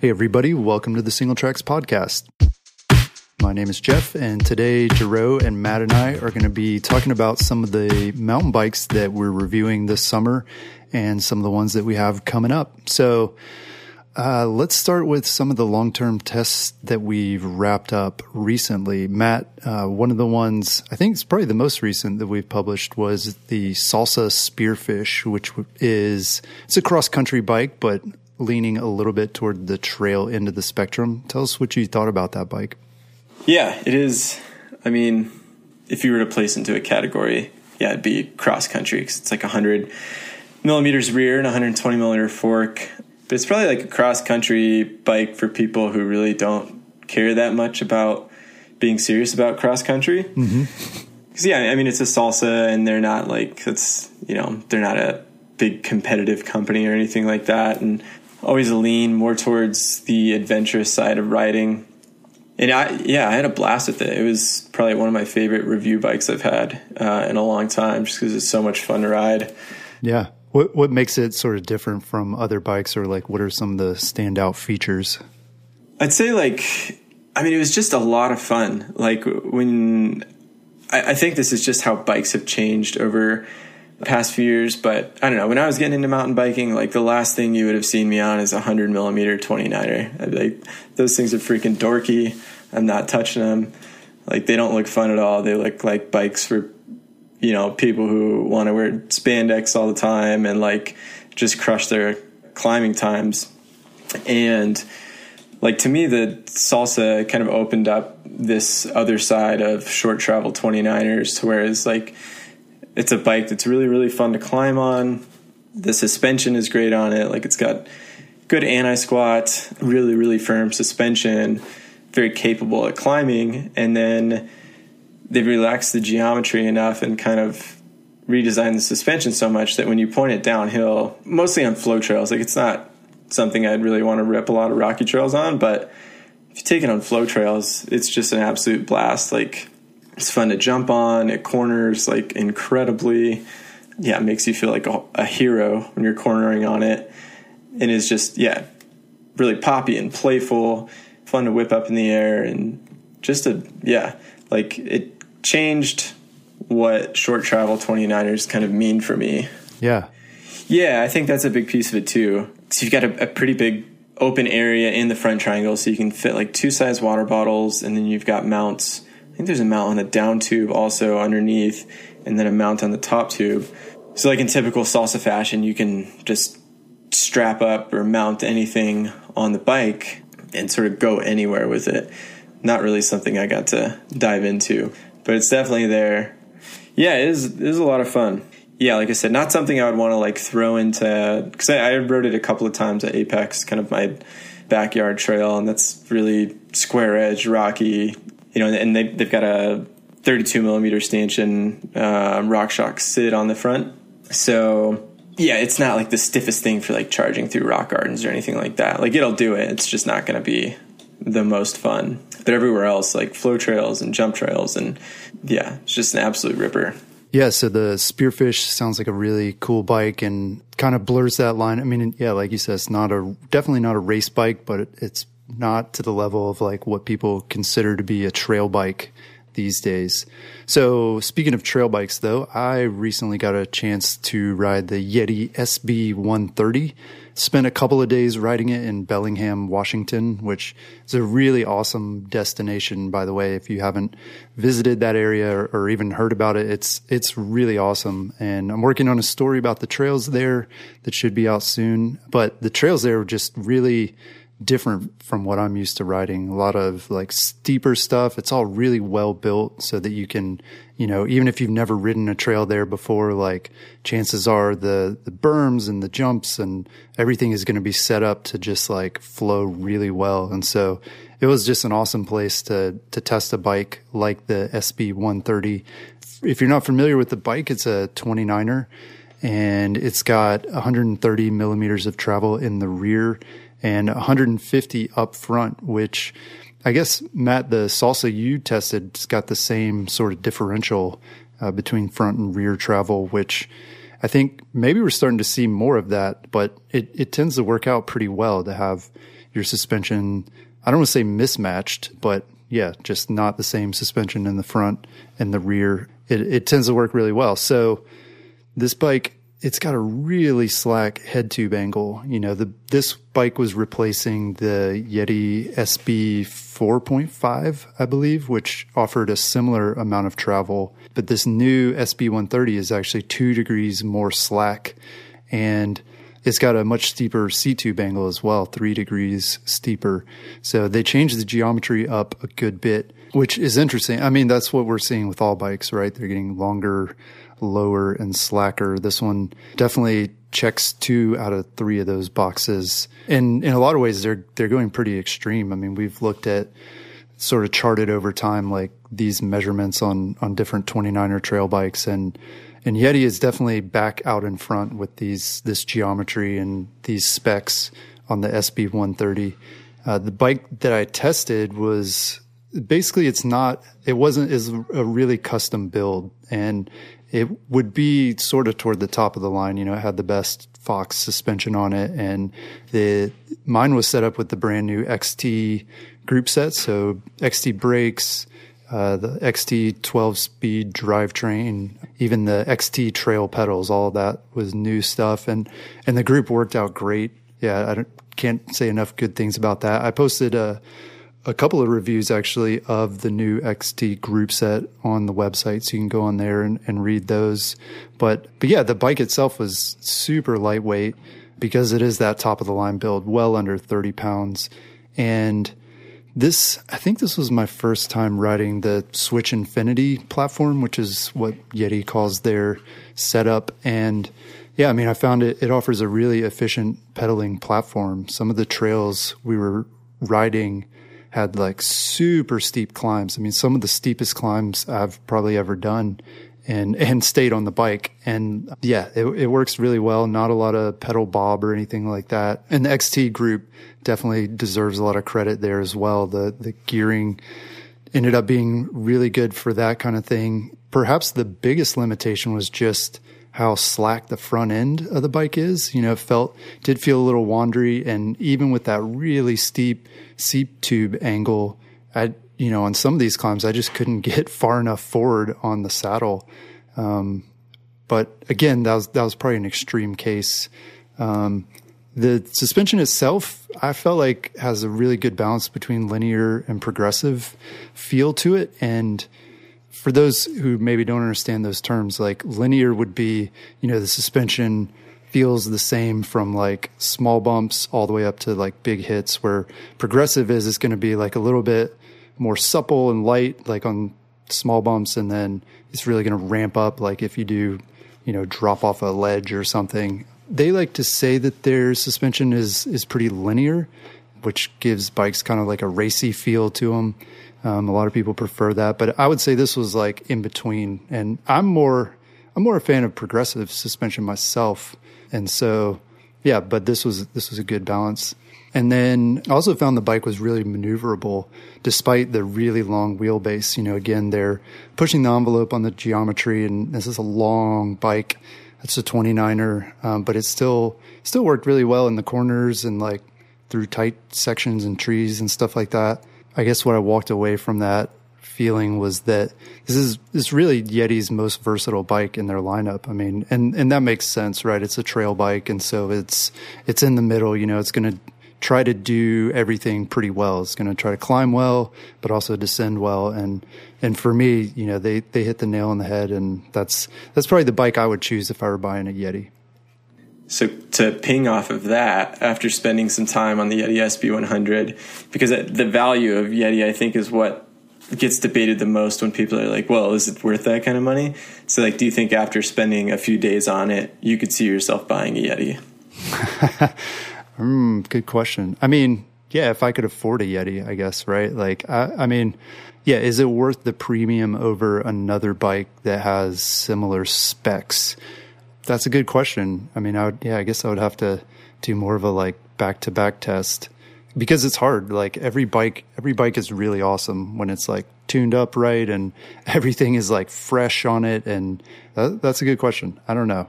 Hey, everybody, welcome to the Singletracks Podcast. My name is Jeff, and today Jarreau and Matt and I are going to be talking about some of the mountain bikes that we're reviewing this summer and some of the ones that we have coming up. So, uh, let's start with some of the long term tests that we've wrapped up recently. Matt, uh, one of the ones, I think it's probably the most recent that we've published was the Salsa Spearfish, which is, it's a cross country bike, but leaning a little bit toward the trail end of the spectrum. Tell us what you thought about that bike. Yeah, it is. I mean, if you were to place into a category, yeah, it'd be cross country because it's like 100 millimeters rear and 120 millimeter fork. But it's probably like a cross country bike for people who really don't care that much about being serious about cross country. Mm-hmm. Because yeah, I mean, it's a salsa, and they're not like it's you know they're not a big competitive company or anything like that, and always lean more towards the adventurous side of riding. And I, yeah, I had a blast with it. It was probably one of my favorite review bikes I've had uh, in a long time, just because it's so much fun to ride. Yeah. What what makes it sort of different from other bikes, or like what are some of the standout features? I'd say like, I mean, it was just a lot of fun. Like when I, I think this is just how bikes have changed over past few years. But I don't know. When I was getting into mountain biking, like the last thing you would have seen me on is a hundred millimeter 29er. I'd like those things are freaking dorky. I'm not touching them. Like they don't look fun at all. They look like bikes for you know people who want to wear spandex all the time and like just crush their climbing times. And like to me the salsa kind of opened up this other side of short travel 29ers to where it's like it's a bike that's really really fun to climb on. The suspension is great on it. Like it's got good anti squat really really firm suspension very capable at climbing. And then they've relaxed the geometry enough and kind of redesigned the suspension so much that when you point it downhill mostly on flow trails like it's not something I'd really want to rip a lot of rocky trails on, but if you take it on flow trails, it's just an absolute blast. Like it's fun to jump on. It corners like incredibly. Yeah, it makes you feel like a, a hero when you're cornering on it, and is just yeah, really poppy and playful, fun to whip up in the air, and just a yeah, like it changed what short travel 29ers kind of mean for me. Yeah. Yeah, I think that's a big piece of it too. So you've got a, a, pretty big open area in the front triangle, so you can fit like two size water bottles, and then you've got mounts. Think there's a mount on the down tube also underneath, and then a mount on the top tube. So like in typical salsa fashion, you can just strap up or mount anything on the bike and sort of go anywhere with it. Not really something I got to dive into, but it's definitely there. Yeah, it is, it is a lot of fun yeah, like I said, not something I would want to like throw into because I, I rode it a couple of times at Apex, kind of my backyard trail, and that's really square edge, rocky, you know, and they, they've got a 32 millimeter stanchion uh, RockShox Sid on the front, so yeah, it's not like the stiffest thing for like charging through rock gardens or anything like that. Like it'll do it, it's just not going to be the most fun. But everywhere else, like flow trails and jump trails, and yeah, it's just an absolute ripper. Yeah, so the Spearfish sounds like a really cool bike and kind of blurs that line. I mean, yeah, like you said, it's not a definitely not a race bike, but it's not to the level of like what people consider to be a trail bike these days. So, speaking of trail bikes, though, I recently got a chance to ride the Yeti SB 130. Spent a couple of days riding it in Bellingham, Washington, which is a really awesome destination, by the way. If you haven't visited that area or, or even heard about it, it's it's really awesome. And I'm working on a story about the trails there that should be out soon. But the trails there are just really different from what I'm used to riding. A lot of like steeper stuff. It's all really well built so that you can, you know, even if you've never ridden a trail there before, like chances are the, the berms and the jumps and everything is going to be set up to just like flow really well. And so it was just an awesome place to to test a bike like the SB 130. If you're not familiar with the bike, it's a 29er and it's got 130 millimeters of travel in the rear and 150 up front, which I guess Matt, the salsa you tested, has got the same sort of differential uh, between front and rear travel, which I think maybe we're starting to see more of that, but it, it tends to work out pretty well to have your suspension. I don't want to say mismatched, but yeah, just not the same suspension in the front and the rear. It, it tends to work really well. So this bike it's got a really slack head tube angle. You know, the this bike was replacing the Yeti SB 4.5, I believe, which offered a similar amount of travel. But this new SB 130 is actually two degrees more slack, and it's got a much steeper seat tube angle as well, three degrees steeper. So they changed the geometry up a good bit, which is interesting. I mean, that's what we're seeing with all bikes, right? They're getting longer lower and slacker. This one definitely checks two out of three of those boxes. And in a lot of ways, they're, they're going pretty extreme. I mean, we've looked at sort of charted over time, like these measurements on, on different 29er trail bikes and, and Yeti is definitely back out in front with these, this geometry and these specs on the SB 130. Uh, the bike that I tested was basically it's not, it wasn't is a really custom build and it would be sort of toward the top of the line. You know, it had the best Fox suspension on it, and the mine was set up with the brand new XT group set. So XT brakes, uh, the XT 12 speed drivetrain, even the XT trail pedals, all that was new stuff, and and the group worked out great. Yeah, I can't say enough good things about that. I posted a a couple of reviews actually of the new XT group set on the website. So you can go on there and, and read those. But, but yeah, the bike itself was super lightweight because it is that top of the line build, well under 30 pounds. And this, I think this was my first time riding the Switch Infinity platform, which is what Yeti calls their setup. And yeah, I mean, I found it, it offers a really efficient pedaling platform. Some of the trails we were riding had like super steep climbs. I mean, some of the steepest climbs I've probably ever done and, and stayed on the bike. And yeah, it, it works really well. Not a lot of pedal bob or anything like that. And the XT group definitely deserves a lot of credit there as well. The, the gearing ended up being really good for that kind of thing. Perhaps the biggest limitation was just how slack the front end of the bike is. You know, felt, did feel a little wandery. And even with that really steep seat tube angle, I, you know, on some of these climbs, I just couldn't get far enough forward on the saddle. Um, but again, that was, that was probably an extreme case. Um, the suspension itself, I felt like has a really good balance between linear and progressive feel to it. And, for those who maybe don't understand those terms, like linear would be, you know, the suspension feels the same from like small bumps all the way up to like big hits, where progressive is, it's going to be like a little bit more supple and light, like on small bumps. And then it's really going to ramp up, like if you do, you know, drop off a ledge or something. They like to say that their suspension is, is pretty linear, which gives bikes kind of like a racy feel to them. Um, a lot of people prefer that, but I would say this was like in between. And I'm more, I'm more a fan of progressive suspension myself. And so, yeah, but this was, this was a good balance. And then I also found the bike was really maneuverable despite the really long wheelbase. You know, again, they're pushing the envelope on the geometry and this is a long bike. It's a 29er, um, but it still, still worked really well in the corners and like through tight sections and trees and stuff like that. I guess what I walked away from that feeling was that this is this really Yeti's most versatile bike in their lineup. I mean, and and that makes sense, right? It's a trail bike, and so it's it's in the middle. You know, it's going to try to do everything pretty well. It's going to try to climb well, but also descend well. And and for me, you know, they they hit the nail on the head, and that's that's probably the bike I would choose if I were buying a Yeti. So to ping off of that, after spending some time on the Yeti SB100, because the value of Yeti, I think, is what gets debated the most when people are like, "Well, is it worth that kind of money?" So, like, do you think after spending a few days on it, you could see yourself buying a Yeti? mm, good question. I mean, yeah, if I could afford a Yeti, I guess, right? Like, I, I mean, yeah, is it worth the premium over another bike that has similar specs? That's a good question. I mean, I would, yeah, I guess I would have to do more of a like back to back test because it's hard. Like every bike, every bike is really awesome when it's like tuned up right and everything is like fresh on it. And that, that's a good question. I don't know.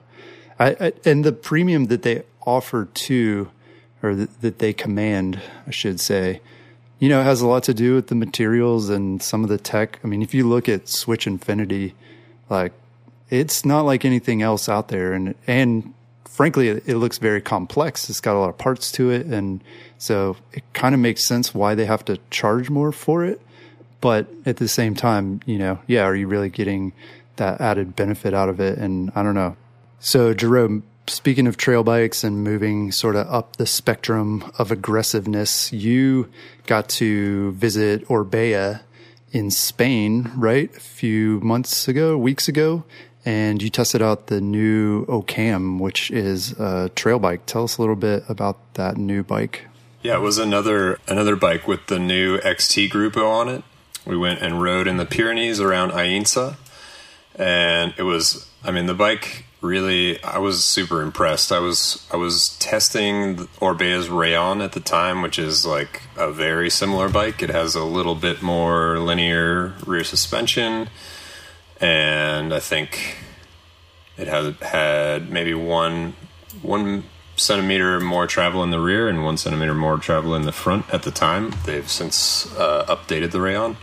I, I, and the premium that they offer to, or th- that they command, I should say, you know, it has a lot to do with the materials and some of the tech. I mean, if you look at Switch Infinity, like it's not like anything else out there, and and frankly, it, it looks very complex. It's got a lot of parts to it, and so it kind of makes sense why they have to charge more for it. But at the same time, you know, yeah, are you really getting that added benefit out of it? And I don't know. So, Jerome, speaking of trail bikes and moving sort of up the spectrum of aggressiveness, you got to visit Orbea in Spain, right? A few months ago, weeks ago, and you tested out the new Occam, which is a trail bike. Tell us a little bit about that new bike. Yeah, it was another another bike with the new XT Grupo on it. We went and rode in the Pyrenees around Aïnsa, and it was. I mean, the bike really. I was super impressed. I was I was testing Orbea's Rallon at the time, which is like a very similar bike. It has a little bit more linear rear suspension, and I think it had had maybe one one centimeter more travel in the rear and one centimeter more travel in the front at the time. They've since uh, updated the Rallon.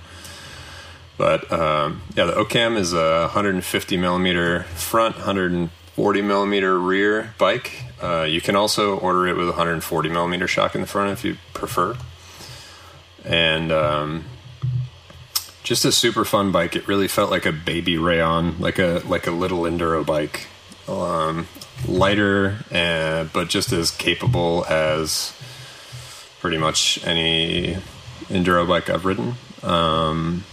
But um, yeah, the Occam is a 150 millimeter front, 140 millimeter rear bike. Uh, you can also order it with 140 millimeter shock in the front if you prefer. And um, just a super fun bike. It really felt like a baby Rallon, like a like a little enduro bike. Um, lighter, and, but just as capable as pretty much any enduro bike I've ridden. Um,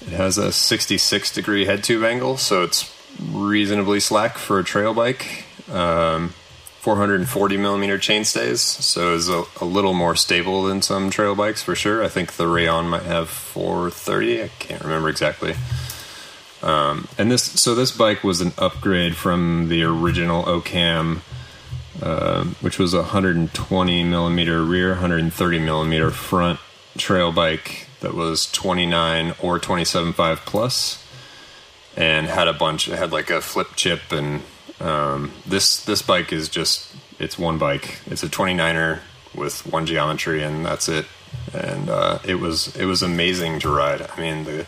it has a 66 degree head tube angle, so it's reasonably slack for a trail bike. Um, 440 millimeter chainstays, so it's a, a, little more stable than some trail bikes for sure. I think the Rallon might have 430. I can't remember exactly. Um, and this, so this bike was an upgrade from the original Occam, uh, which was a 120 millimeter rear, 130 millimeter front trail bike that was 29 or 27.5 plus, and had a bunch. It had like a flip chip, and um, this this bike is just it's one bike. It's a 29er with one geometry, and that's it. And uh, it was it was amazing to ride. I mean the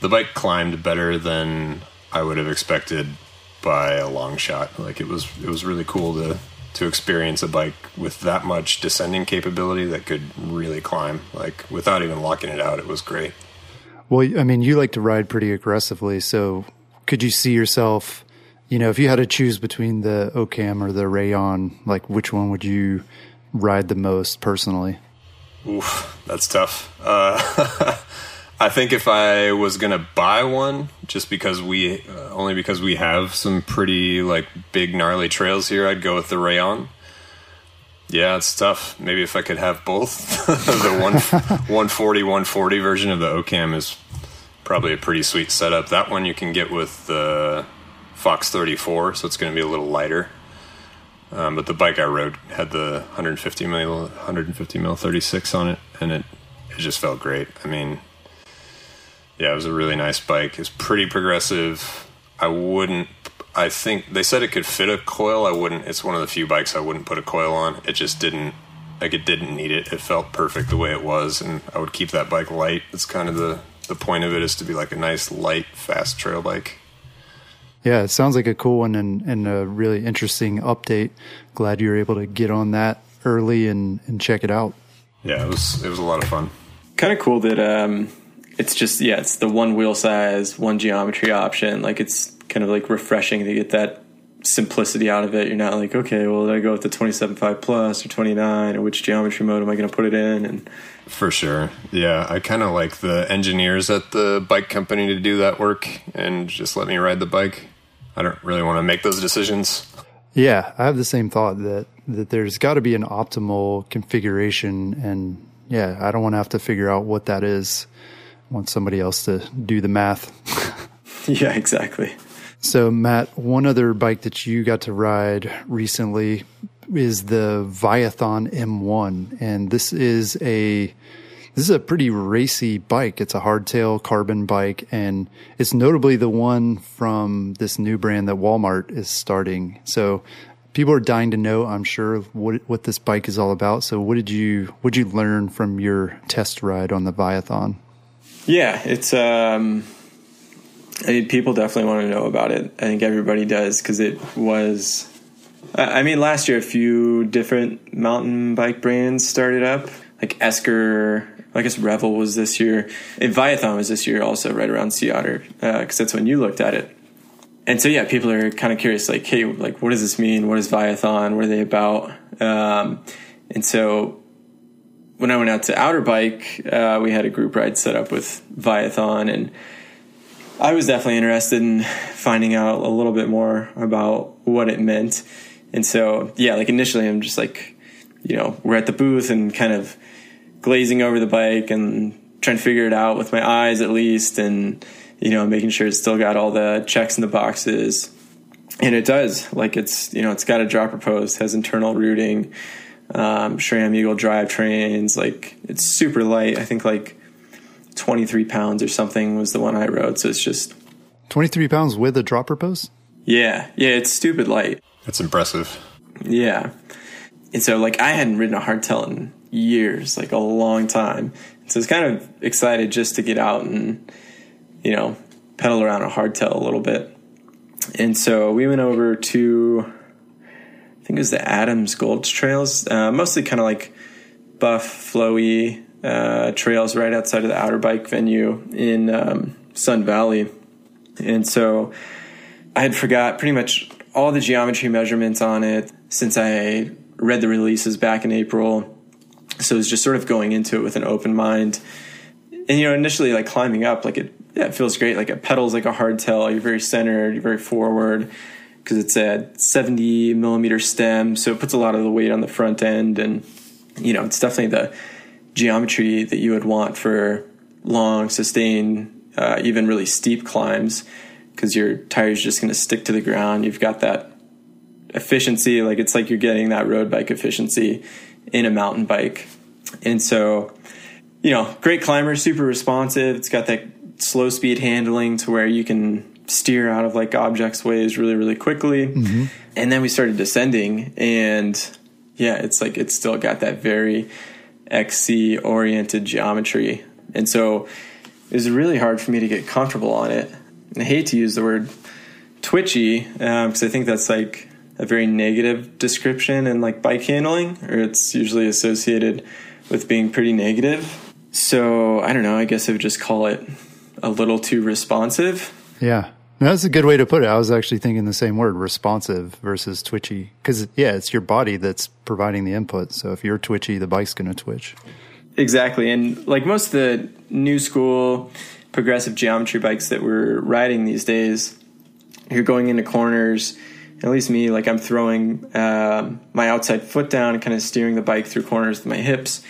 the bike climbed better than I would have expected by a long shot. Like it was it was really cool to to experience a bike with that much descending capability that could really climb like without even locking it out. It was great. Well, I mean, you like to ride pretty aggressively, so could you see yourself, you know, if you had to choose between the Occam or the Rallon, like which one would you ride the most personally? Oof, that's tough. Uh, I think if I was gonna buy one, just because we uh, only because we have some pretty like big gnarly trails here, I'd go with the Rallon. Yeah, it's tough. Maybe if I could have both, the one 140 140 version of the Occam is probably a pretty sweet setup. That one you can get with the Fox 34, so it's going to be a little lighter. Um, but the bike I rode had the 150 mil 150 mil 36 on it, and it it just felt great. I mean, yeah, it was a really nice bike. It's pretty progressive. I wouldn't. I think they said it could fit a coil. I wouldn't. It's one of the few bikes I wouldn't put a coil on. It just didn't. Like it didn't need it. It felt perfect the way it was, and I would keep that bike light. It's kind of the the point of it is to be like a nice light, fast trail bike. Yeah, it sounds like a cool one and, and a really interesting update. Glad you were able to get on that early and, and check it out. Yeah, it was it was a lot of fun. Kind of cool that um, it's just yeah, it's the one wheel size, one geometry option. Like it's kind of like refreshing to get that simplicity out of it. You're not like, okay, well, I go with the 27.5 plus or 29 or which geometry mode am I going to put it in? And for sure, yeah, I kind of like the engineers at the bike company to do that work and just let me ride the bike. I don't really want to make those decisions. Yeah, I have the same thought that that there's got to be an optimal configuration. And yeah, I don't want to have to figure out what that is. Want somebody else to do the math. yeah, exactly. So, Matt, one other bike that you got to ride recently is the Viathon M1, and this is a this is a pretty racy bike. It's a hardtail carbon bike, and it's notably the one from this new brand that Walmart is starting. So, people are dying to know, I'm sure, what what this bike is all about. So, what did you what did you learn from your test ride on the Viathon? Yeah, it's um, I mean, people definitely want to know about it. I think everybody does because it was. I mean, last year a few different mountain bike brands started up, like Esker. I guess Revel was this year. And Viathon was this year also, right around Sea Otter, because uh, that's when you looked at it. And so, yeah, people are kind of curious, like, hey, like, what does this mean? What is Viathon? What are they about? Um, and so, when I went out to Outer Bike, uh, we had a group ride set up with Viathon, and I was definitely interested in finding out a little bit more about what it meant. And so, yeah, like initially, I'm just like, you know, we're at the booth and kind of glazing over the bike and trying to figure it out with my eyes at least, and you know, making sure it's still got all the checks in the boxes. And it does. Like it's, you know, it's got a dropper post, has internal routing, um, SRAM Eagle drivetrains. Like it's super light. I think like 23 pounds or something was the one I rode. So it's just 23 pounds with a dropper post? Yeah. Yeah. It's stupid light. That's impressive. Yeah. And so, like, I hadn't ridden a hardtail in years, like a long time. So I was kind of excited just to get out and, you know, pedal around a hardtail a little bit. And so we went over to, I think it was the Adams Gulch Trails, uh, mostly kind of like buff, flowy, uh, trails right outside of the outer bike venue in um, Sun Valley. And so I had forgot pretty much all the geometry measurements on it since I read the releases back in April. So it was just sort of going into it with an open mind. And, you know, initially like climbing up, like it, yeah, it feels great. Like it pedals like a hardtail. You're very centered, you're very forward because it's a 70 millimeter stem. So it puts a lot of the weight on the front end. And, you know, it's definitely the, geometry that you would want for long, sustained, uh, even really steep climbs because your tire's just going to stick to the ground. You've got that efficiency, like it's like you're getting that road bike efficiency in a mountain bike. And so, you know, great climber, super responsive. It's got that slow speed handling to where you can steer out of like objects ways really, really quickly. Mm-hmm. And then we started descending and yeah, it's like it's still got that very XC oriented geometry. And so it was really hard for me to get comfortable on it. And I hate to use the word twitchy because um, I think that's like a very negative description in like bike handling, or it's usually associated with being pretty negative. So I don't know. I guess I would just call it a little too responsive. Yeah. That's a good way to put it. I was actually thinking the same word, responsive versus twitchy. Because, yeah, it's your body that's providing the input. So if you're twitchy, the bike's going to twitch. Exactly. And like most of the new school progressive geometry bikes that we're riding these days, you're going into corners. At least me, like I'm throwing um, my outside foot down and kind of steering the bike through corners with my hips.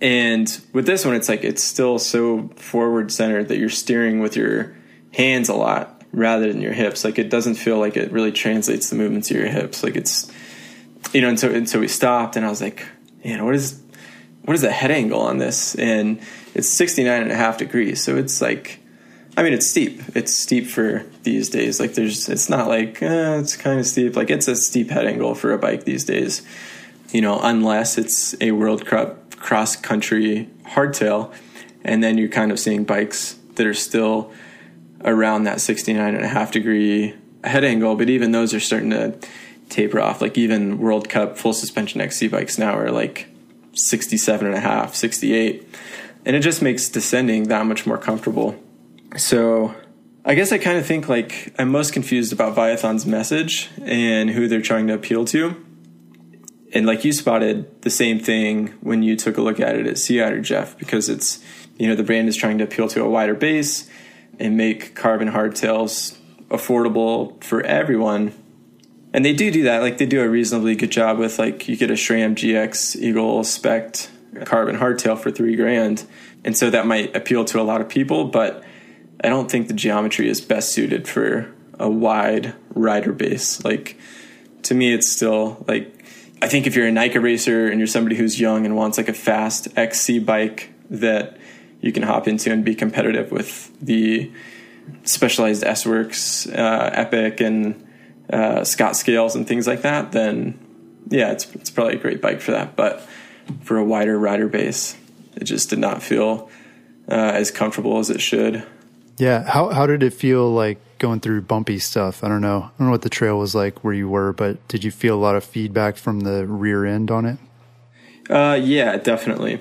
And with this one, it's like it's still so forward centered that you're steering with your hands a lot rather than your hips. Like it doesn't feel like it really translates the movements of your hips. Like it's, you know, and so, and so we stopped and I was like, man, what is, what is the head angle on this? And it's 69 and a half degrees. So it's like, I mean, it's steep. It's steep for these days. Like there's, it's not like, eh, it's kind of steep. Like it's a steep head angle for a bike these days, you know, unless it's a World Cup cross country hardtail. And then you're kind of seeing bikes that are still, around that 69 and a half degree head angle, but even those are starting to taper off. Like even World Cup full suspension XC bikes now are like 67 and a half, 68. And it just makes descending that much more comfortable. So I guess I kind of think like I'm most confused about Viathon's message and who they're trying to appeal to. And like you spotted the same thing when you took a look at it at Sea Otter, Jeff, because it's, you know, the brand is trying to appeal to a wider base and make carbon hardtails affordable for everyone. and they do do that. Like they do a reasonably good job with like you get a SRAM GX Eagle Spec carbon hardtail for three grand, and so that might appeal to a lot of people. But I don't think the geometry is best suited for a wide rider base. Like to me, it's still like I think if you're a NICA racer and you're somebody who's young and wants like a fast XC bike that you can hop into and be competitive with the specialized S Works, uh, Epic, and uh, Scott scales and things like that, then yeah, it's it's probably a great bike for that. But for a wider rider base, it just did not feel uh, as comfortable as it should. Yeah, how how did it feel like going through bumpy stuff? I don't know. I don't know what the trail was like where you were, but did you feel a lot of feedback from the rear end on it? Uh, yeah, definitely.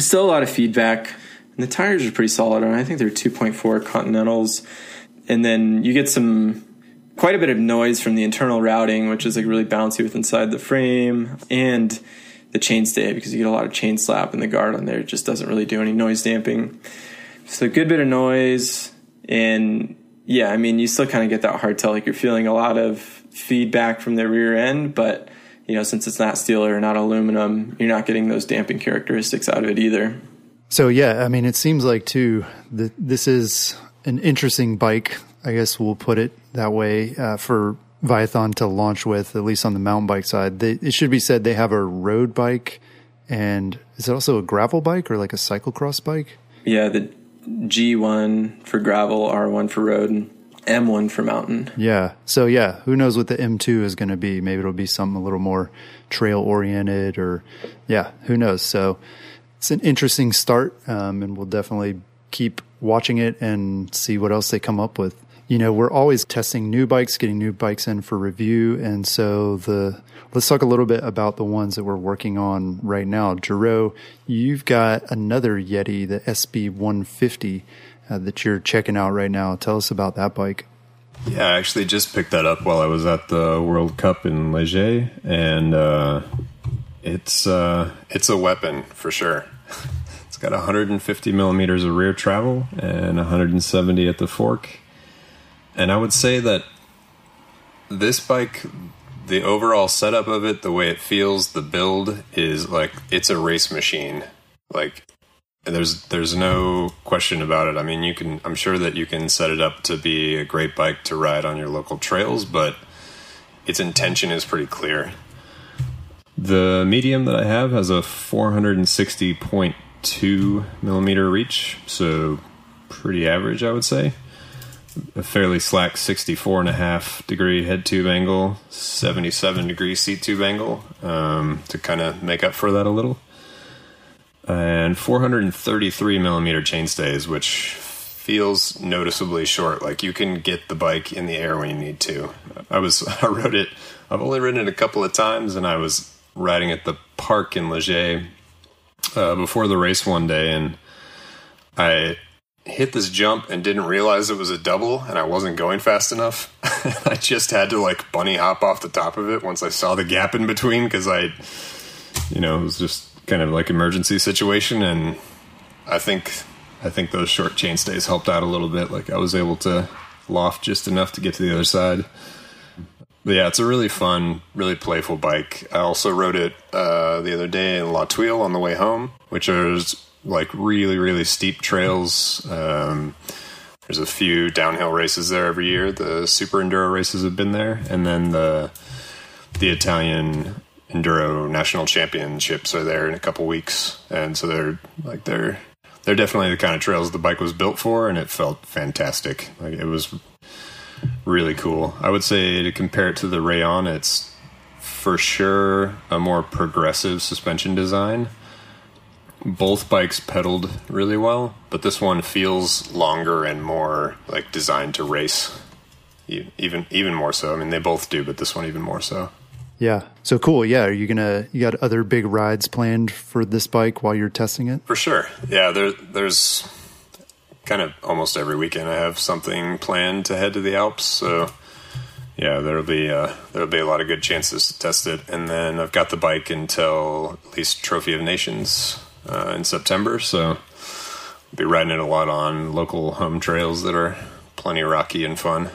Still a lot of feedback. And the tires are pretty solid, and I think they're 2.4 Continentals. And then you get some quite a bit of noise from the internal routing, which is like really bouncy with inside the frame, and the chainstay because you get a lot of chain slap, and the guard on there just doesn't really do any noise damping. So a good bit of noise, and yeah, I mean you still kind of get that hardtail, like you're feeling a lot of feedback from the rear end, but you know since it's not steel or not aluminum, you're not getting those damping characteristics out of it either. So yeah, I mean it seems like too that this is an interesting bike I guess we'll put it that way uh, for Viathon to launch with, at least on the mountain bike side. They, it should be said they have a road bike, and is it also a gravel bike or like a cyclocross bike? Yeah, the G1 for gravel, R1 for road, and M1 for mountain. Yeah. So yeah, who knows what the M2 is going to be? Maybe it'll be something a little more trail oriented, or yeah, who knows? So it's an interesting start, um, and we'll definitely keep watching it and see what else they come up with you know, we're always testing new bikes, getting new bikes in for review. And so the, let's talk a little bit about the ones that we're working on right now. Jero, you've got another Yeti, the SB 150 uh, that you're checking out right now. Tell us about that bike. Yeah, I actually just picked that up while I was at the World Cup in Les Gets, and uh, it's uh, it's a weapon for sure. It's got 150 millimeters of rear travel and 170 at the fork and I would say that this bike, the overall setup of it, the way it feels, the build is like it's a race machine. Like there's there's no question about it. I mean, you can I'm sure that you can set it up to be a great bike to ride on your local trails, but its intention is pretty clear. The medium that I have has a 460.2 millimeter reach, so pretty average, I would say a fairly slack 64 and a half degree head tube angle, 77 degree seat tube angle um, to kind of make up for that a little. And 433 millimeter chainstays, which feels noticeably short. Like you can get the bike in the air when you need to. I was I rode it. I've only ridden it a couple of times, and I was riding at the park in Les Gets uh, before the race one day, and I hit this jump and didn't realize it was a double and I wasn't going fast enough. I just had to like bunny hop off the top of it once I saw the gap in between because I, you know, it was just kind of like emergency situation and I think I think those short chain stays helped out a little bit. Like I was able to loft just enough to get to the other side. But yeah, it's a really fun, really playful bike. I also rode it uh, the other day in La Thuile on the way home, which is like really really steep trails. Um, there's a few downhill races there every year. The super enduro races have been there, and then the the Italian enduro national championships are there in a couple weeks, and so they're like they're they're definitely the kind of trails the bike was built for, and it felt fantastic. Like it was really cool. I would say to compare it to the Rallon, it's for sure a more progressive suspension design both bikes pedaled really well, but this one feels longer and more like designed to race. Even even more so. I mean, they both do, but this one even more so. Yeah. So cool. Yeah. Are you gonna you got other big rides planned for this bike while you're testing it? For sure. Yeah. There there's kind of almost every weekend I have something planned to head to the Alps. So yeah, there'll be uh, there'll be a lot of good chances to test it, and then I've got the bike until at least Trophy of Nations uh, in September. So I'll be riding it a lot on local home trails that are plenty rocky and fun.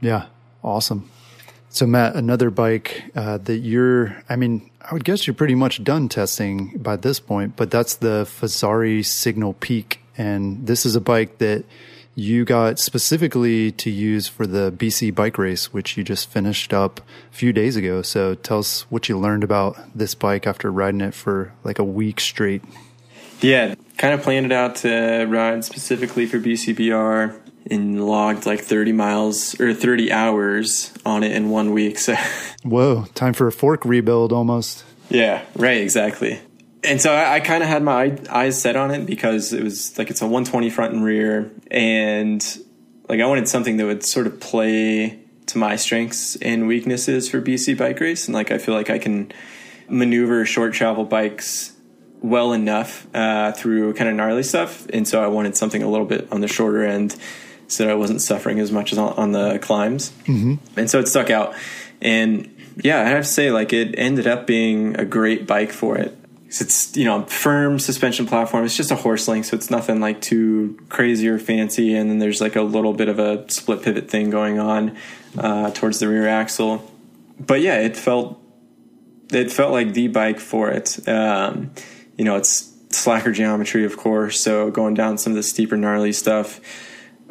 Yeah, awesome. So, Matt, another bike uh, that you're, I mean, I would guess you're pretty much done testing by this point, but that's the Fezzari Signal Peak. And this is a bike that you got specifically to use for the BC bike race, which you just finished up a few days ago. So, tell us what you learned about this bike after riding it for like a week straight. Yeah, kind of planned it out to ride specifically for BCBR and logged like 30 miles or 30 hours on it in one week. So, whoa, time for a fork rebuild almost. Yeah, right, exactly. And so I, I kind of had my eyes set on it because it was like it's a 120 front and rear, and like I wanted something that would sort of play to my strengths and weaknesses for BC bike race, and like I feel like I can maneuver short travel bikes well enough uh, through kind of gnarly stuff, and so I wanted something a little bit on the shorter end so I wasn't suffering as much as on, on the climbs. Mm-hmm. And so it stuck out. And yeah, I have to say, like, it ended up being a great bike for it. It's, you know, a firm suspension platform. It's just a horse link, so it's nothing like too crazy or fancy. And then there's like a little bit of a split pivot thing going on uh, towards the rear axle. But yeah, it felt it felt like the bike for it. Um, you know, it's slacker geometry, of course. So going down some of the steeper, gnarly stuff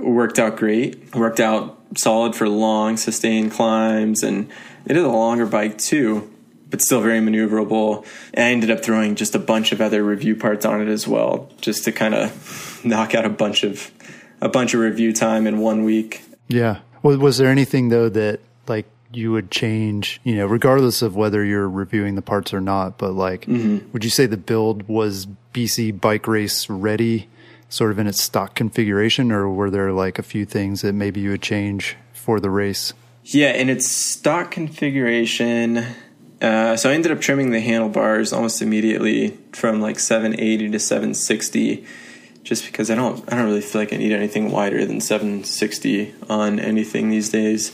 worked out great. Worked out solid for long, sustained climbs, and it is a longer bike too, but still very maneuverable. And I ended up throwing just a bunch of other review parts on it as well, just to kind of knock out a bunch of a bunch of review time in one week. Yeah. Well, was there anything though that like you would change, you know, regardless of whether you're reviewing the parts or not, but like, mm-hmm. would you say the build was BC bike race ready sort of in its stock configuration, or were there like a few things that maybe you would change for the race? Yeah, in its stock configuration, uh, so I ended up trimming the handlebars almost immediately from like 780 to 760, just because I don't I don't really feel like I need anything wider than 760 on anything these days.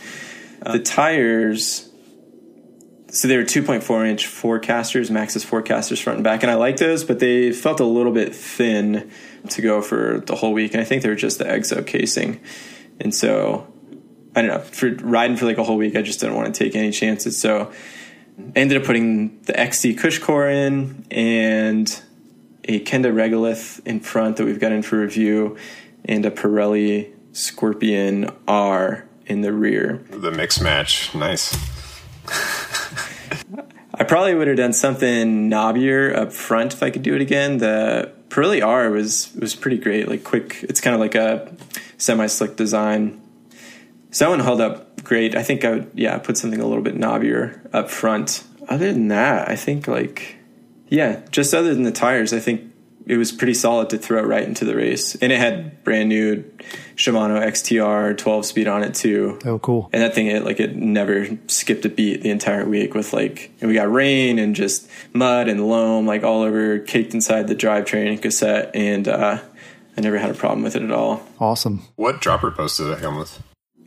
Uh, the tires, so they were 2.4 inch Forekasters, Maxxis Forekasters front and back, and I like those, but they felt a little bit thin to go for the whole week, and I think they were just the exo casing, and so I don't know for riding for like a whole week, I just didn't want to take any chances, so I ended up putting the XC CushCore in and a Kenda Regolith in front that we've got in for review, and a Pirelli Scorpion R in the rear. The mix match, nice. I probably would have done something knobbier up front if I could do it again. The Pirelli R was was pretty great. Like quick, it's kind of like a semi slick design. So that one held up great. I think I would yeah put something a little bit knobbier up front. Other than that, I think like yeah, just other than the tires, I think it was pretty solid to throw right into the race, and it had brand new Shimano XTR 12 speed on it too. Oh, cool! And that thing, it like it never skipped a beat the entire week. With like, and we got rain and just mud and loam like all over, caked inside the drivetrain and cassette, and uh, I never had a problem with it at all. Awesome. What dropper post did it come with?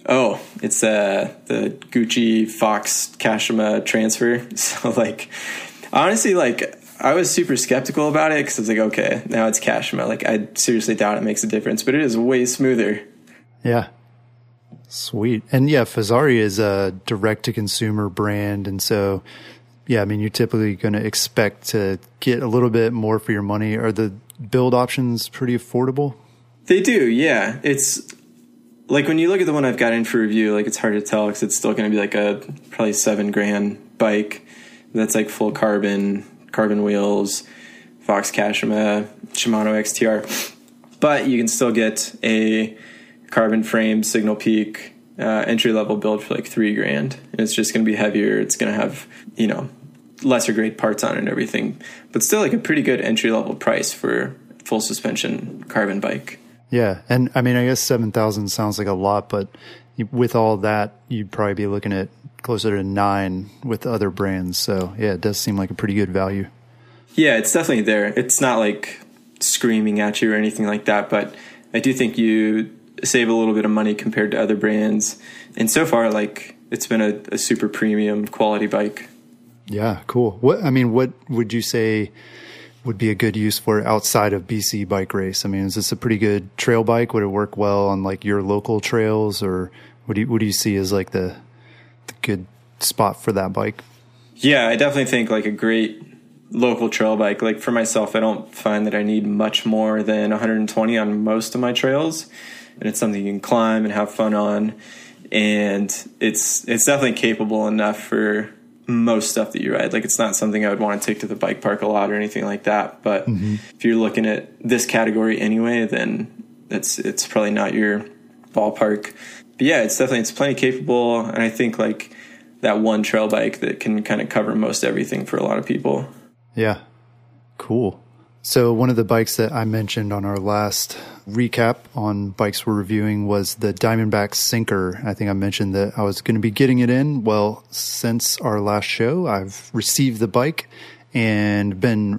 Oh, it's uh, the Gucci Fox Kashima transfer. So like, honestly, like I was super skeptical about it because I was like, okay, now it's Kashima. Like, I seriously doubt it makes a difference, but it is way smoother. Yeah. Sweet. And yeah, Fezzari is a direct to consumer brand. And so, yeah, I mean, you're typically going to expect to get a little bit more for your money. Are the build options pretty affordable? They do, yeah. It's like when you look at the one I've got in for review, like it's hard to tell because it's still going to be like a probably seven grand bike that's like full carbon carbon wheels, Fox Kashima, Shimano XTR. But you can still get a carbon frame Signal Peak uh, entry level build for like three grand. And it's just going to be heavier. It's going to have, you know, lesser grade parts on it and everything, but still like a pretty good entry level price for full suspension carbon bike. Yeah. And I mean, I guess 7,000 sounds like a lot, but with all that, you'd probably be looking at closer to nine with other brands. So yeah, it does seem like a pretty good value. Yeah, it's definitely there. It's not like screaming at you or anything like that, but I do think you save a little bit of money compared to other brands. And so far, like it's been a, a super premium quality bike. Yeah, cool. What I mean, what would you say would be a good use for outside of BC bike race? I mean, is this a pretty good trail bike? Would it work well on like your local trails, or what do you what do you see as like the the good spot for that bike. Yeah, I definitely think like a great local trail bike. Like for myself, I don't find that I need much more than 120 on most of my trails, and it's something you can climb and have fun on. And it's it's definitely capable enough for most stuff that you ride. Like it's not something I would want to take to the bike park a lot or anything like that. But mm-hmm. if you're looking at this category anyway, then it's it's probably not your ballpark. But yeah, it's definitely it's plenty capable, and I think like that one trail bike that can kind of cover most everything for a lot of people. Yeah, cool. So one of the bikes that I mentioned on our last recap on bikes we're reviewing was the Diamondback Sync'r. I think I mentioned that I was going to be getting it in. Well, since our last show, I've received the bike and been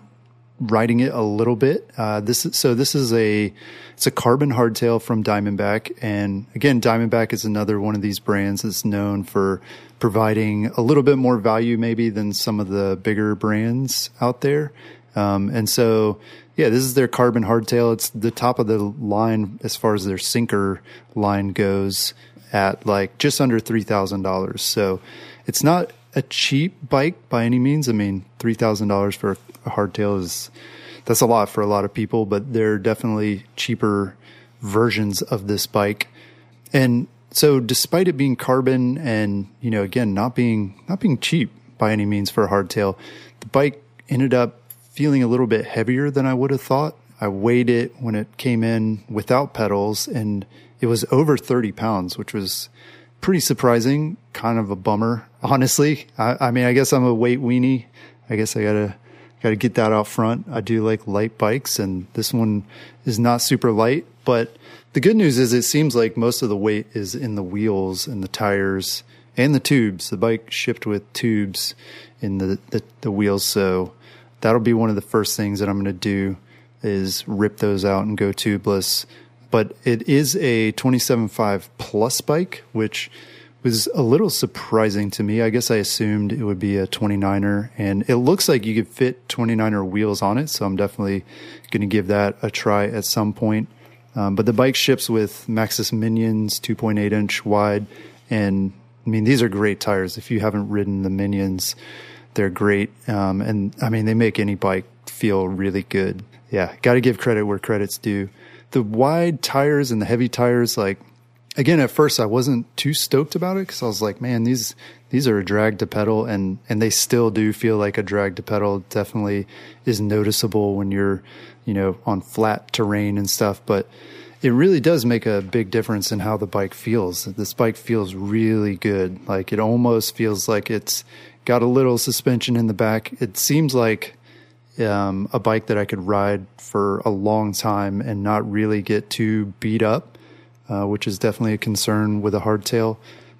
riding it a little bit. Uh, this is, so this is a it's a carbon hardtail from Diamondback, and again, Diamondback is another one of these brands that's known for providing a little bit more value maybe than some of the bigger brands out there. Um, and so, yeah, this is their carbon hardtail. It's the top of the line as far as their Sync'r line goes at like just under $3,000. So it's not a cheap bike by any means. I mean, $3,000 for a hardtail is, that's a lot for a lot of people, but they're definitely cheaper versions of this bike. And so despite it being carbon and, you know, again, not being, not being cheap by any means for a hardtail, the bike ended up feeling a little bit heavier than I would have thought. I weighed it when it came in without pedals and it was over 30 pounds, which was pretty surprising, kind of a bummer, honestly. I, I mean, I guess I'm a weight weenie. I guess I gotta, gotta get that out front. I do like light bikes and this one is not super light, but the good news is it seems like most of the weight is in the wheels and the tires and the tubes. The bike shipped with tubes in the, the, the wheels. So that'll be one of the first things that I'm going to do is rip those out and go tubeless. But it is a 27.5 plus bike, which was a little surprising to me. I guess I assumed it would be a 29er and it looks like you could fit 29er wheels on it. So I'm definitely going to give that a try at some point. Um, but the bike ships with Maxxis Minions 2.8 inch wide. And I mean, these are great tires. If you haven't ridden the Minions, they're great. Um, and I mean, they make any bike feel really good. Yeah. Got to give credit where credit's due. The wide tires and the heavy tires, like, again, at first I wasn't too stoked about it because I was like, man, these, these are a drag to pedal and, and they still do feel like a drag to pedal. Definitely is noticeable when you're, you know, on flat terrain and stuff. But it really does make a big difference in how the bike feels. This bike feels really good. Like it almost feels like it's got a little suspension in the back. It seems like um, a bike that I could ride for a long time and not really get too beat up, uh, which is definitely a concern with a hardtail.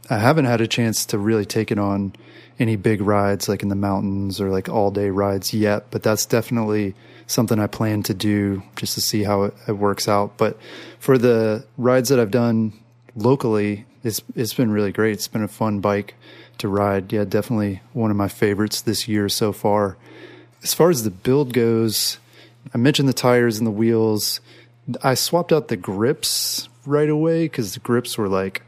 I haven't had a chance to really take it on any big rides like in the mountains or like all day rides yet, but that's definitely something I plan to do just to see how it, it works out. But for the rides that I've done locally, it's it's been really great. It's been a fun bike to ride. Yeah, definitely one of my favorites this year so far. As far as the build goes, I mentioned the tires and the wheels. I swapped out the grips right away because the grips were like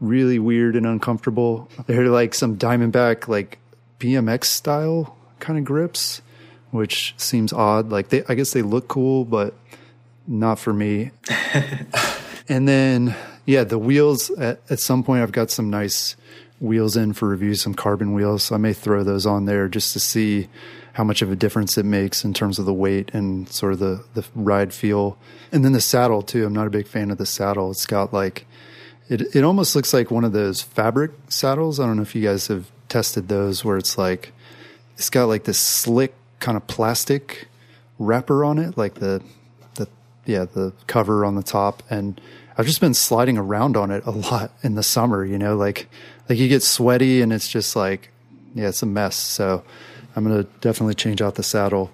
really weird and uncomfortable. They're like some Diamondback, like BMX style kind of grips, which seems odd. Like they, I guess they look cool, but not for me. and then, yeah, the wheels at, at some point, I've got some nice wheels in for review, some carbon wheels. So I may throw those on there just to see how much of a difference it makes in terms of the weight and sort of the, the ride feel. And then the saddle too. I'm not a big fan of the saddle. It's got like, it, it almost looks like one of those fabric saddles. I don't know if you guys have tested those where it's like, it's got like this slick kind of plastic wrapper on it, like the, the, yeah, the cover on the top. And I've just been sliding around on it a lot in the summer, you know, like like you get sweaty and it's just like yeah, it's a mess. So I'm gonna definitely change out the saddle.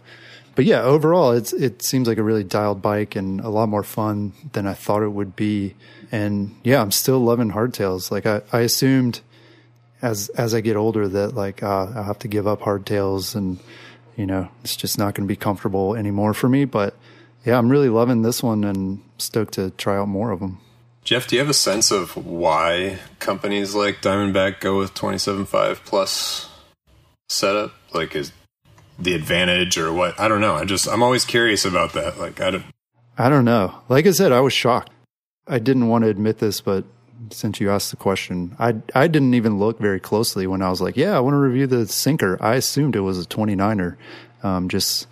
But yeah, overall it's it seems like a really dialed bike and a lot more fun than I thought it would be. And yeah, I'm still loving hardtails. Like I, I assumed as as I get older that like uh, I'll have to give up hardtails and you know it's just not going to be comfortable anymore for me. But yeah, I'm really loving this one and stoked to try out more of them. Jeff, do you have a sense of why companies like Diamondback go with 27.5 plus setup? Like, is the advantage or what? I don't know. I just, I'm always curious about that. Like, I don't, I don't know. Like I said, I was shocked. I didn't want to admit this, but since you asked the question, I I didn't even look very closely when I was like, yeah, I want to review the Sync'r. I assumed it was a 29er. Um, just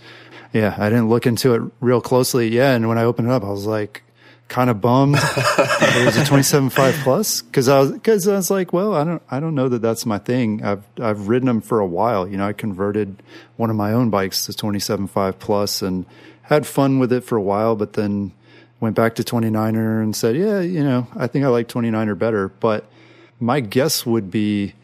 yeah, I didn't look into it real closely. Yeah, and when I opened it up, I was like, kind of bummed it was a 27.5 plus because I was because I was like, well, I don't I don't know that that's my thing. I've I've ridden them for a while. You know, I converted one of my own bikes to 27.5 plus and had fun with it for a while, but then went back to 29er and said, yeah, you know, I think I like 29er better. But my guess would be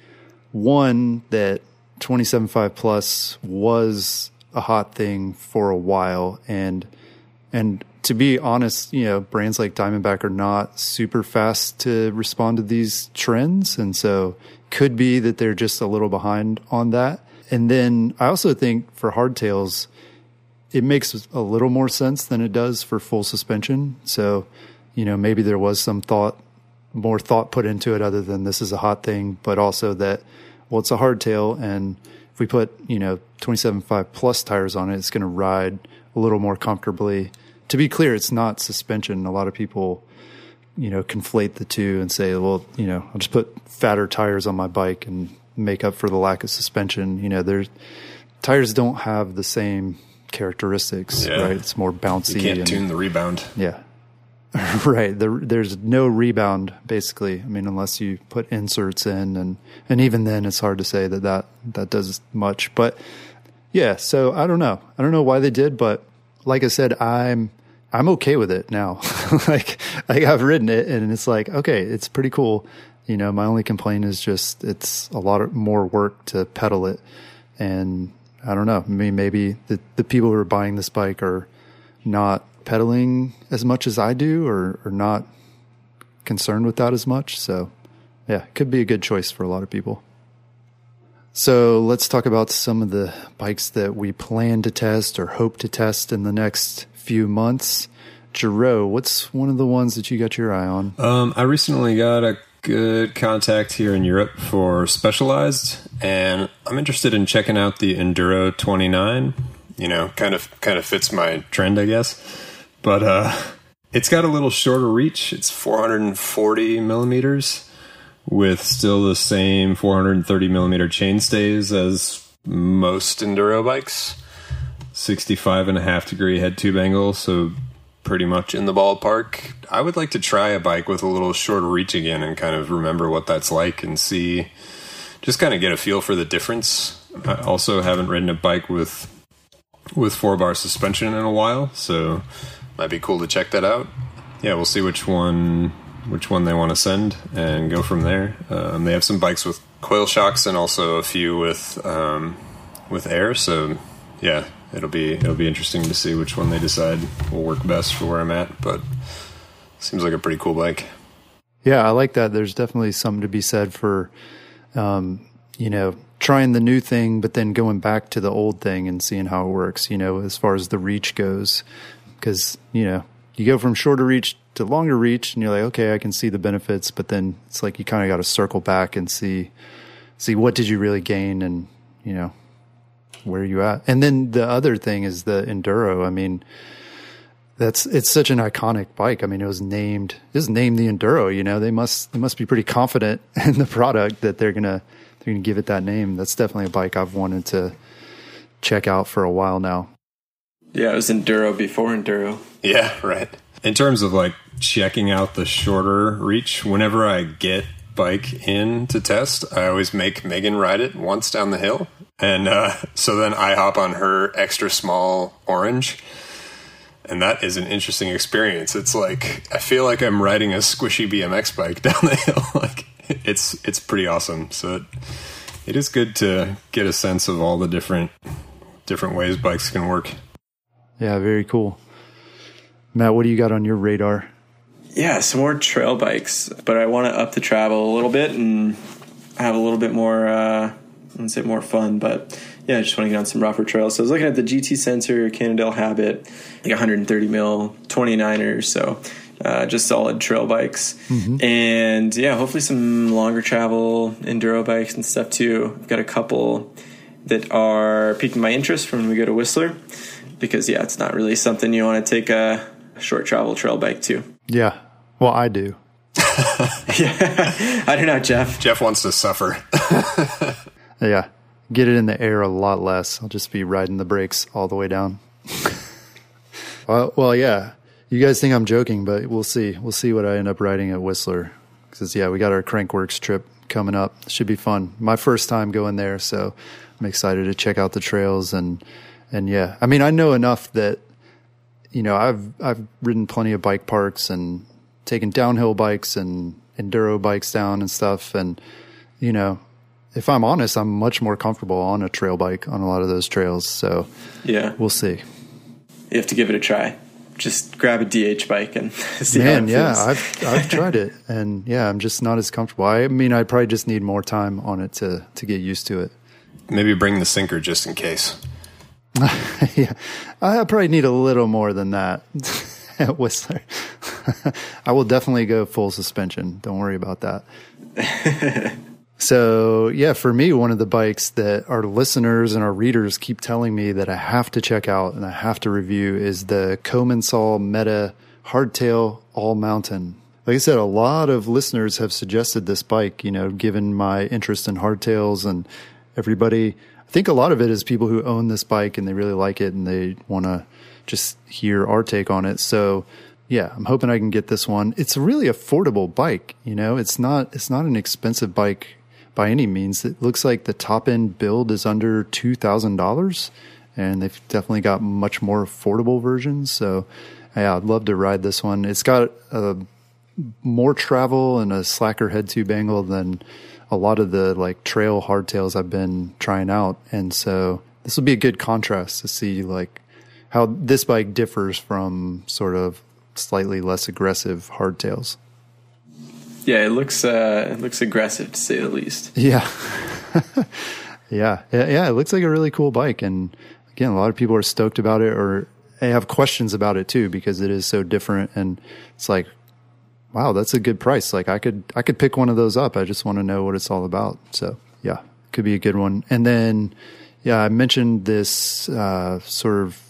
one that 27.5 plus was a hot thing for a while and and to be honest, you know, brands like Diamondback are not super fast to respond to these trends. And so could be that they're just a little behind on that. And then I also think for hardtails, it makes a little more sense than it does for full suspension. So, you know, maybe there was some thought, more thought put into it other than this is a hot thing, but also that, well, it's a hardtail. And if we put, you know, 27.5 plus tires on it, it's going to ride a little more comfortably to be clear, it's not suspension. A lot of people, you know, conflate the two and say, well, you know, I'll just put fatter tires on my bike and make up for the lack of suspension. You know, there's tires don't have the same characteristics, yeah. right? It's more bouncy. You can't and, tune the rebound. Yeah. right. The, there's no rebound basically. I mean, unless you put inserts in and, and even then it's hard to say that that, that does much, but yeah. So I don't know. I don't know why they did, but like I said, I'm I'm okay with it now. like like I've written it and it's like okay, it's pretty cool. You know, my only complaint is just it's a lot of more work to pedal it, and I don't know. I mean, maybe the the people who are buying this bike are not pedaling as much as I do, or or not concerned with that as much. So, yeah, it could be a good choice for a lot of people. So let's talk about some of the bikes that we plan to test or hope to test in the next few months. Gero, what's one of the ones that you got your eye on? Um, I recently got a good contact here in Europe for Specialized, and I'm interested in checking out the Enduro 29. You know, kind of kind of fits my trend, I guess. But uh, it's got a little shorter reach. It's 440 millimeters with still the same 430 millimeter chainstays as most enduro bikes. 65 and a half degree head tube angle, so pretty much in the ballpark. I would like to try a bike with a little shorter reach again and kind of remember what that's like and see, just kind of get a feel for the difference. I also haven't ridden a bike with with four bar suspension in a while, so might be cool to check that out. Yeah, we'll see which one which one they want to send and go from there. Um, they have some bikes with coil shocks and also a few with um, with air. So yeah, it'll be it'll be interesting to see which one they decide will work best for where I'm at. But seems like a pretty cool bike. Yeah, I like that. There's definitely something to be said for, um, you know, trying the new thing, but then going back to the old thing and seeing how it works. You know, as far as the reach goes, because you know you go from shorter reach to longer reach and you're like okay i can see the benefits but then it's like you kind of got to circle back and see see what did you really gain and you know where are you at. And then the other thing is the enduro. I mean that's it's such an iconic bike. I mean it was named it was named the enduro you know? They must they must be pretty confident in the product that they're gonna they're gonna give it that name. That's definitely a bike i've wanted to check out for a while now yeah it was enduro before enduro yeah right in terms of like checking out the shorter reach, whenever I get bike in to test, I always make Megan ride it once down the hill. And uh, so then I hop on her extra small orange. And that is an interesting experience. It's like I feel like I'm riding a squishy BMX bike down the hill. like it's it's pretty awesome. So it, it is good to get a sense of all the different different ways bikes can work. Yeah, very cool. Matt, what do you got on your radar? Yeah, some more trail bikes, but I want to up the travel a little bit and have a little bit more, uh, let's say more fun. But yeah, I just want to get on some rougher trails. So I was looking at the GT Sensor Cannondale Habit, like 130 mil 29ers. So uh, just solid trail bikes. And yeah, hopefully some longer travel enduro bikes and stuff too. I've got a couple that are piquing my interest from when we go to Whistler because yeah, it's not really something you want to take a short travel trail bike to. Yeah. Well, I do. Yeah. I don't know, Jeff. Jeff wants to suffer. Yeah. Get it in the air a lot less. I'll just be riding the brakes all the way down. well, well, yeah. You guys think I'm joking, but we'll see. We'll see what I end up riding at Whistler. Because, yeah, we got our Crankworx trip coming up. Should be fun. My first time going there. So I'm excited to check out the trails. And, and yeah, I mean, I know enough that, you know, I've, I've ridden plenty of bike parks and taken downhill bikes and enduro bikes down and stuff. And, you know, if I'm honest, I'm much more comfortable on a trail bike on a lot of those trails. So Yeah, we'll see. you have to give it a try. Just grab a DH bike and see how Man, it yeah, feels. I've I've tried it, and yeah, I'm just not as comfortable. I mean, I probably just need more time on it to to get used to it. Maybe bring the Sync'r just in case. yeah, I probably need a little more than that at Whistler. I will definitely go full suspension. Don't worry about that. so, yeah, for me, one of the bikes that our listeners and our readers keep telling me that I have to check out and I have to review is the Commencal Meta Hardtail All Mountain. Like I said, a lot of listeners have suggested this bike, you know, given my interest in hardtails and everybody. Think a lot of it is people who own this bike and they really like it and they want to just hear our take on it. So, yeah, I'm hoping I can get this one. It's a really affordable bike, you know. It's not it's not an expensive bike by any means. It looks like the top end build is under $2,000 and they've definitely got much more affordable versions. So, yeah, I'd love to ride this one. It's got a more travel and a slacker head tube angle than a lot of the like trail hardtails I've been trying out. And so this will be a good contrast to see like how this bike differs from sort of slightly less aggressive hardtails. Yeah, it looks uh, it looks aggressive to say the least. Yeah. yeah. Yeah. Yeah. It looks like a really cool bike. And again, a lot of people are stoked about it or they have questions about it too, because it is so different. And it's like, wow, that's a good price. Like I could, I could pick one of those up. I just want to know what it's all about. So yeah, could be a good one. And then, yeah, I mentioned this, uh, sort of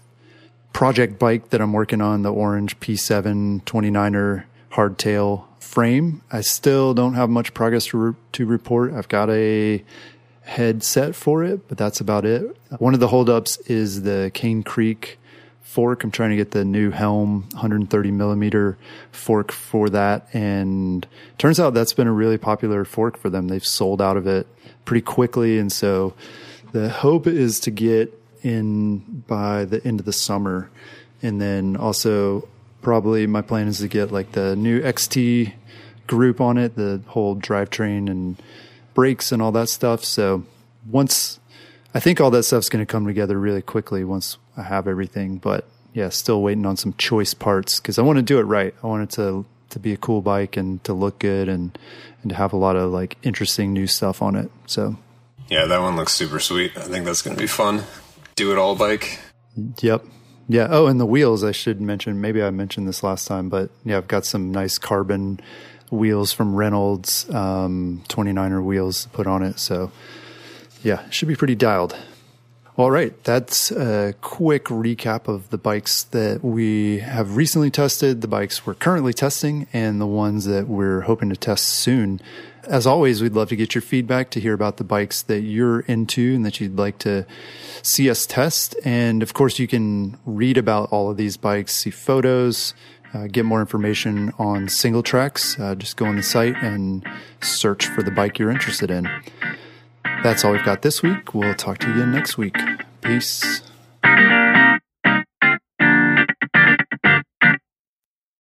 project bike that I'm working on, the orange P7 29er hardtail frame. I still don't have much progress to, re- to report. I've got a headset for it, but that's about it. One of the holdups is the Cane Creek fork. I'm trying to get the new Helm 130 millimeter fork for that. And turns out that's been a really popular fork for them. They've sold out of it pretty quickly. And so the hope is to get in by the end of the summer. And then also probably my plan is to get like the new XT group on it, the whole drivetrain and brakes and all that stuff. So once I think all that stuff's going to come together really quickly once I have everything, but yeah, still waiting on some choice parts because I want to do it right. I want it to to be a cool bike and to look good and and to have a lot of like interesting new stuff on it. So Yeah, that one looks super sweet. I think that's going to be fun. Do it all bike. Yep. Yeah. Oh, and the wheels, I should mention. Maybe I mentioned this last time, but yeah, I've got some nice carbon wheels from Reynolds, um, 29er wheels to put on it. So yeah, should be pretty dialed. All right. That's a quick recap of the bikes that we have recently tested, the bikes we're currently testing, and the ones that we're hoping to test soon. As always, we'd love to get your feedback to hear about the bikes that you're into and that you'd like to see us test. And of course, you can read about all of these bikes, see photos, uh, get more information on Singletracks. Uh, just go on the site and search for the bike you're interested in. That's all we've got this week. We'll talk to you again next week. Peace.